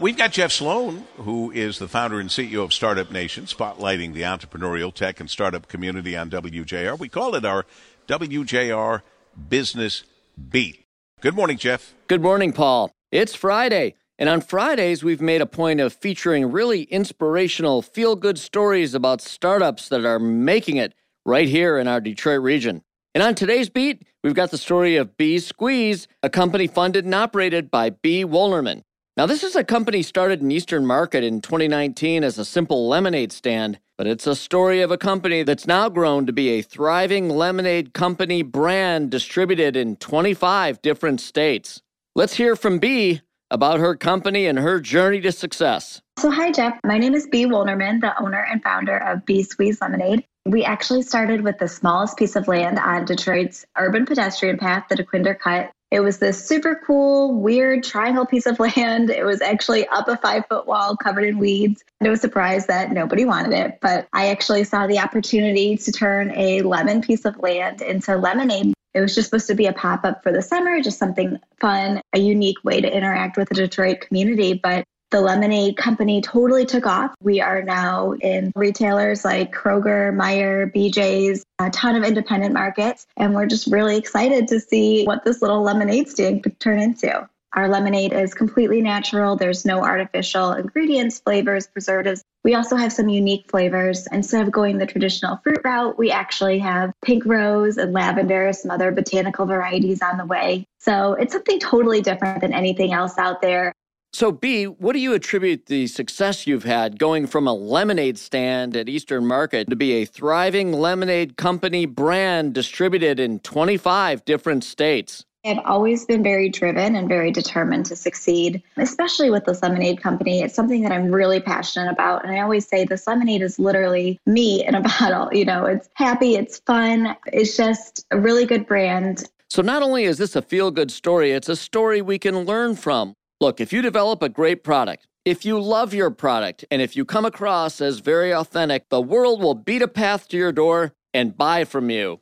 We've got Jeff Sloan, who is the founder and CEO of Startup Nation, spotlighting the entrepreneurial tech and startup community on WJR. We call it our WJR Business Beat. Good morning, Jeff. Good morning, Paul. It's Friday. And on Fridays, we've made a point of featuring really inspirational, feel good stories about startups that are making it right here in our Detroit region. And on today's beat, we've got the story of B Squeeze, a company funded and operated by B. Woolnerman. Now, this is a company started in Eastern Market in 2019 as a simple lemonade stand, but it's a story of a company that's now grown to be a thriving lemonade company brand distributed in 25 different states. Let's hear from B about her company and her journey to success. So, hi, Jeff. My name is B. Woolnerman, the owner and founder of B Squeeze Lemonade. We actually started with the smallest piece of land on Detroit's urban pedestrian path, the Dequindre Cut, it was this super cool, weird triangle piece of land. It was actually up a five foot wall covered in weeds. No surprise that nobody wanted it, but I actually saw the opportunity to turn a lemon piece of land into lemonade. It was just supposed to be a pop up for the summer, just something fun, a unique way to interact with the Detroit community. But the lemonade company totally took off. We are now in retailers like Kroger, Meijer, BJ's, a ton of independent markets, and we're just really excited to see what this little lemonade stand could turn into. Our lemonade is completely natural. There's no artificial ingredients, flavors, preservatives. We also have some unique flavors. Instead of going the traditional fruit route, we actually have pink rose and lavender, some other botanical varieties on the way. So it's something totally different than anything else out there. So, B, what do you attribute the success you've had going from a lemonade stand at Eastern Market to be a thriving lemonade company brand distributed in 25 different states? I've always been very driven and very determined to succeed, especially with this lemonade company. It's something that I'm really passionate about. And I always say this lemonade is literally me in a bottle. You know, it's happy, it's fun, it's just a really good brand. So, not only is this a feel good story, it's a story we can learn from. Look, if you develop a great product, if you love your product, and if you come across as very authentic, the world will beat a path to your door and buy from you.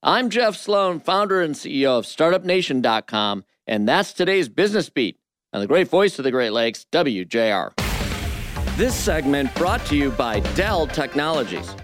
I'm Jeff Sloan, founder and CEO of StartupNation.com, and that's today's Business Beat on the great voice of the Great Lakes, WJR. This segment brought to you by Dell Technologies.